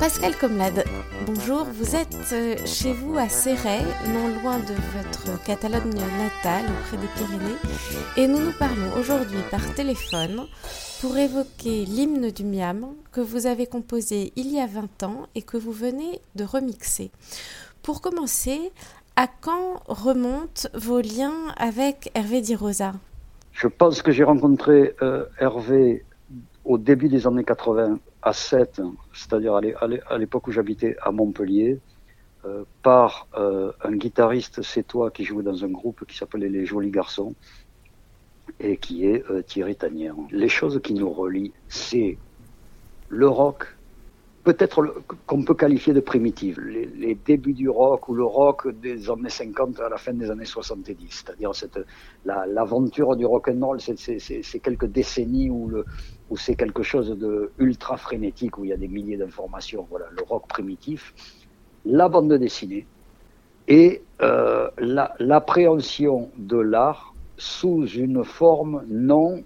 Pascal Comlade, bonjour, vous êtes euh, chez vous à Serray, non loin de votre Catalogne natale, auprès des Pyrénées, et nous nous parlons aujourd'hui par téléphone pour évoquer l'hymne du Miam que vous avez composé il y a 20 ans et que vous venez de remixer. Pour commencer, à quand remontent vos liens avec Hervé Di Rosa? Je pense que j'ai rencontré euh, Hervé au début des années 80 à 7, c'est-à-dire à l'époque où j'habitais à Montpellier, euh, par euh, un guitariste toi qui jouait dans un groupe qui s'appelait Les Jolis Garçons et qui est euh, Thierry Tanière. Les choses qui nous relient, c'est le rock, peut-être qu'on peut qualifier de primitif, les, débuts du rock ou le rock des années 50 à la fin des années 70, c'est-à-dire l'aventure du rock and roll, c'est quelques décennies où où c'est quelque chose de ultra frénétique, où il y a des milliers d'informations. Voilà, le rock primitif, la bande dessinée et euh, l'appréhension de l'art sous une forme non,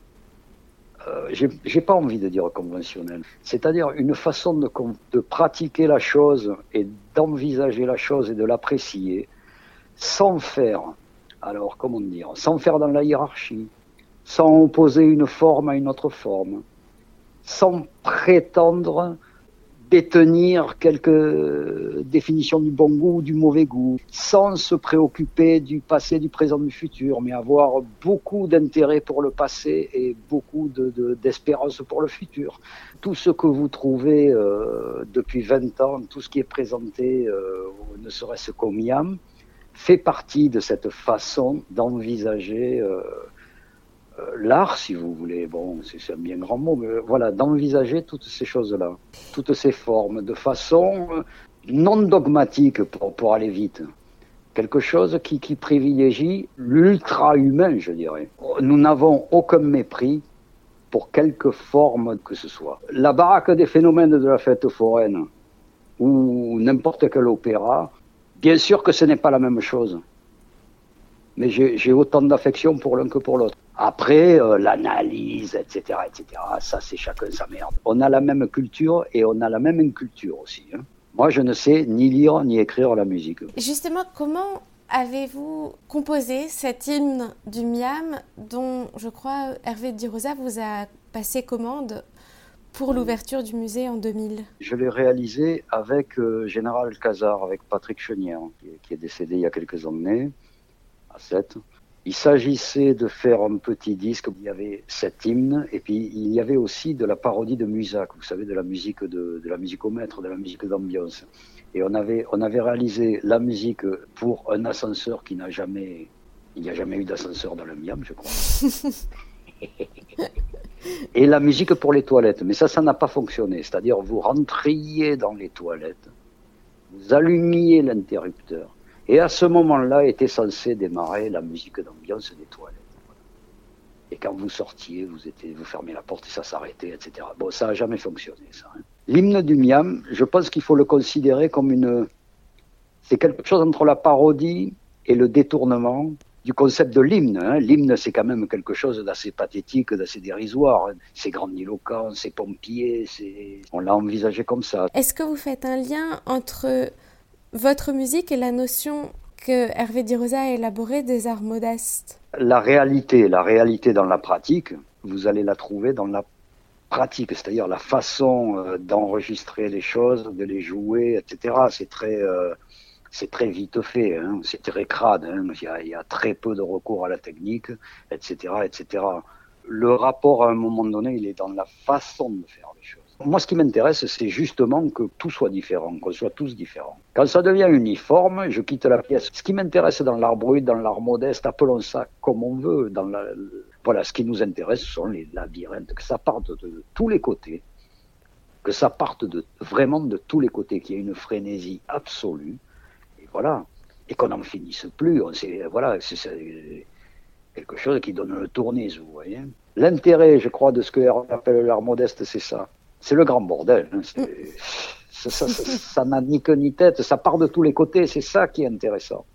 j'ai pas envie de dire conventionnelle, c'est-à-dire une façon de, de pratiquer la chose et d'envisager la chose et de l'apprécier sans faire, alors comment dire, sans faire dans la hiérarchie, sans opposer une forme à une autre forme, sans prétendre détenir quelques définitions du bon goût ou du mauvais goût, sans se préoccuper du passé, du présent, du futur, mais avoir beaucoup d'intérêt pour le passé et beaucoup d'espérance de, pour le futur. Tout ce que vous trouvez euh, depuis 20 ans, tout ce qui est présenté, euh, ne serait-ce qu'au Miam, fait partie de cette façon d'envisager euh, l'art, si vous voulez, bon, c'est un bien grand mot, mais voilà, d'envisager toutes ces choses-là, toutes ces formes, de façon euh, non dogmatique pour, pour aller vite. Quelque chose qui, qui privilégie l'ultra-humain, je dirais. Nous n'avons aucun mépris pour quelque forme que ce soit. La baraque des phénomènes de la fête foraine ou n'importe quel opéra, bien sûr que ce n'est pas la même chose. Mais j'ai autant d'affection pour l'un que pour l'autre. Après, euh, l'analyse, etc., etc., ça, c'est chacun sa merde. On a la même culture et on a la même inculture aussi. Hein. Moi, je ne sais ni lire ni écrire la musique. Justement, comment avez-vous composé cet hymne du Miam dont, je crois, Hervé Di Rosa vous a passé commande pour l'ouverture du musée en 2000 Je l'ai réalisé avec euh, Général Cazard, avec Patrick Chenière, qui, qui, est décédé il y a quelques années, à 7. Il s'agissait de faire un petit disque. Il y avait cet hymne et puis il y avait aussi de la parodie de Musac, vous savez, de la musique de, de la maître, de la musique d'ambiance. Et on avait, on avait réalisé la musique pour un ascenseur qui n'a jamais, il n'y a jamais eu d'ascenseur dans le Miam, je crois. et la musique pour les toilettes. Mais ça, ça n'a pas fonctionné. C'est-à-dire, vous rentriez dans les toilettes, vous allumiez l'interrupteur et à ce moment-là était censé démarrer la musique d'ambiance des toilettes. Et quand vous sortiez, vous, étiez, fermiez la porte et ça s'arrêtait, etc. Bon, ça n'a jamais fonctionné, ça. Hein. L'hymne du Miam, je pense qu'il faut le considérer comme une. C'est quelque chose entre la parodie et le détournement du concept de l'hymne. Hein. L'hymne, c'est quand même quelque chose d'assez pathétique, d'assez dérisoire. C'est grandiloquent, c'est pompier, on l'a envisagé comme ça. Est-ce que vous faites un lien entre votre musique et la notion que Hervé Di Rosa a élaborée des arts modestes La réalité, la réalité dans la pratique, vous allez la trouver dans la pratique, c'est-à-dire la façon euh, d'enregistrer les choses, de les jouer, etc. C'est très, euh, c'est très vite fait, hein. c'est très crade. Hein. il, y a, il, y a, très peu de recours à la technique, etc., etc. Le rapport à un moment donné, il est dans la façon de faire les choses. Moi, ce qui m'intéresse, c'est justement que tout soit différent, qu'on soit tous différents. Quand ça devient uniforme, je quitte la pièce. Ce qui m'intéresse dans l'art brut, dans l'art modeste, appelons ça comme on veut. Voilà, ce qui nous intéresse ce sont les labyrinthes, que ça parte de tous les côtés, que ça parte vraiment de tous les côtés, qu'il y ait une frénésie absolue, et voilà, et qu'on n'en finisse plus. Voilà, c'est quelque chose qui donne le tournis, vous voyez. L'intérêt, je crois, de ce que appelle l'art modeste, c'est ça c'est le grand bordel. Hein. Mm. Ça n'a ni queue ni tête, ça part de tous les côtés, c'est ça qui est intéressant.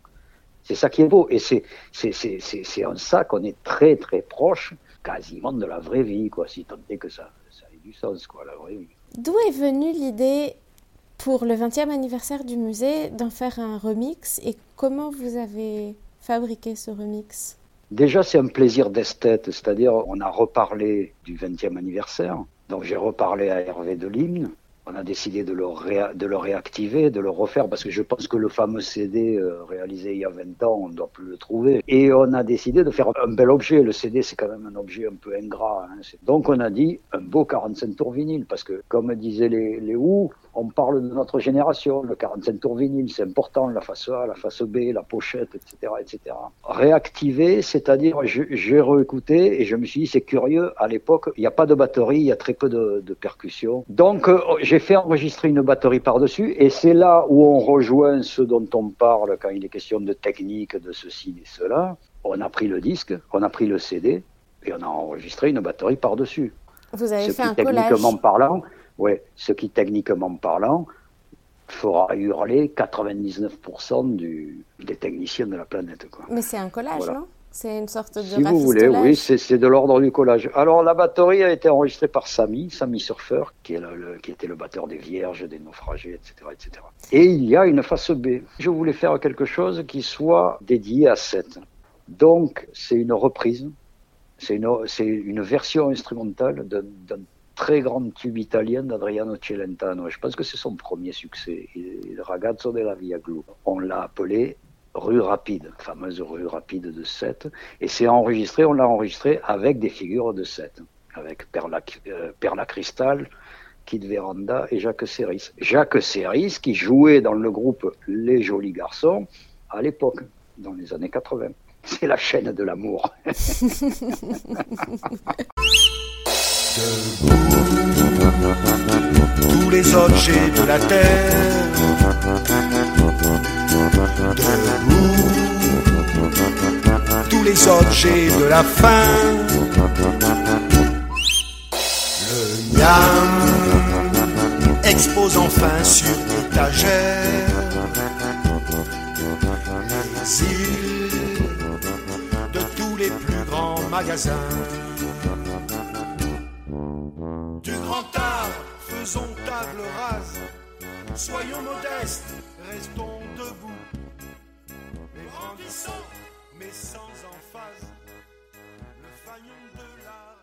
C'est ça qui est beau. Et c'est en ça qu'on est très très proche quasiment de la vraie vie, quoi, si tant est que ça, ça ait du sens, quoi, la vraie vie. D'où est venue l'idée pour le 20e anniversaire du musée d'en faire un remix et comment vous avez fabriqué ce remix? Déjà, c'est un plaisir d'esthète, c'est-à-dire on a reparlé du 20e anniversaire, donc j'ai reparlé à Hervé de l'hymne, on a décidé de le, réactiver, de le refaire, parce que je pense que le fameux CD euh, réalisé il y a 20 ans, on ne doit plus le trouver. Et on a décidé de faire un bel objet. Le CD, c'est quand même un objet un peu ingrat. Hein. Donc on a dit un beau 45 tours vinyle, parce que comme disaient les, les on parle de notre génération, le 45 tours vinyle, c'est important, la face A, la face B, la pochette, etc. etc. Réactiver, c'est-à-dire, j'ai réécouté et je me suis dit, c'est curieux, à l'époque, il n'y a pas de batterie, il y a très peu de, de percussions. Donc, euh, j'ai fait enregistrer une batterie par-dessus et c'est là où on rejoint ce dont on parle quand il est question de technique, de ceci et cela. On a pris le disque, on a pris le CD et on a enregistré une batterie par-dessus. Vous avez fait un collage. Techniquement parlant, Ouais, ce qui, techniquement parlant, fera hurler 99% du, des techniciens de la planète. Quoi. Mais c'est un collage, non? C'est une sorte de Si vous voulez, oui, c'est de l'ordre du collage. Alors, la batterie a été enregistrée par Samy, Samy Surfer, qui, est le, qui était le batteur des Vierges, des Naufragés, etc., etc. Et il y a une face B. Je voulais faire quelque chose qui soit dédié à cette. Donc, c'est une reprise, c'est une, une version instrumentale d'un très grande tube italienne d'Adriano Celentano. Je pense que c'est son premier succès, Il Ragazzo della Via Glu. On l'a appelé Rue Rapide, fameuse rue rapide de Sète. Et c'est enregistré, on l'a enregistré avec des figures de Sète, avec Perla, euh, Perla Cristal, Kid Veranda et Jacques Serris. Jacques Serris qui jouait dans le groupe Les Jolis Garçons à l'époque, dans les années 80. C'est la chaîne de l'amour. les objets de la terre. Debout, tous les objets de la faim. Le miam expose enfin sur l'étagère les îles de tous les plus grands magasins. Faisons table rase. Soyons modestes, restons debout. Mais grandissons, mais sans emphase. Le faillon de la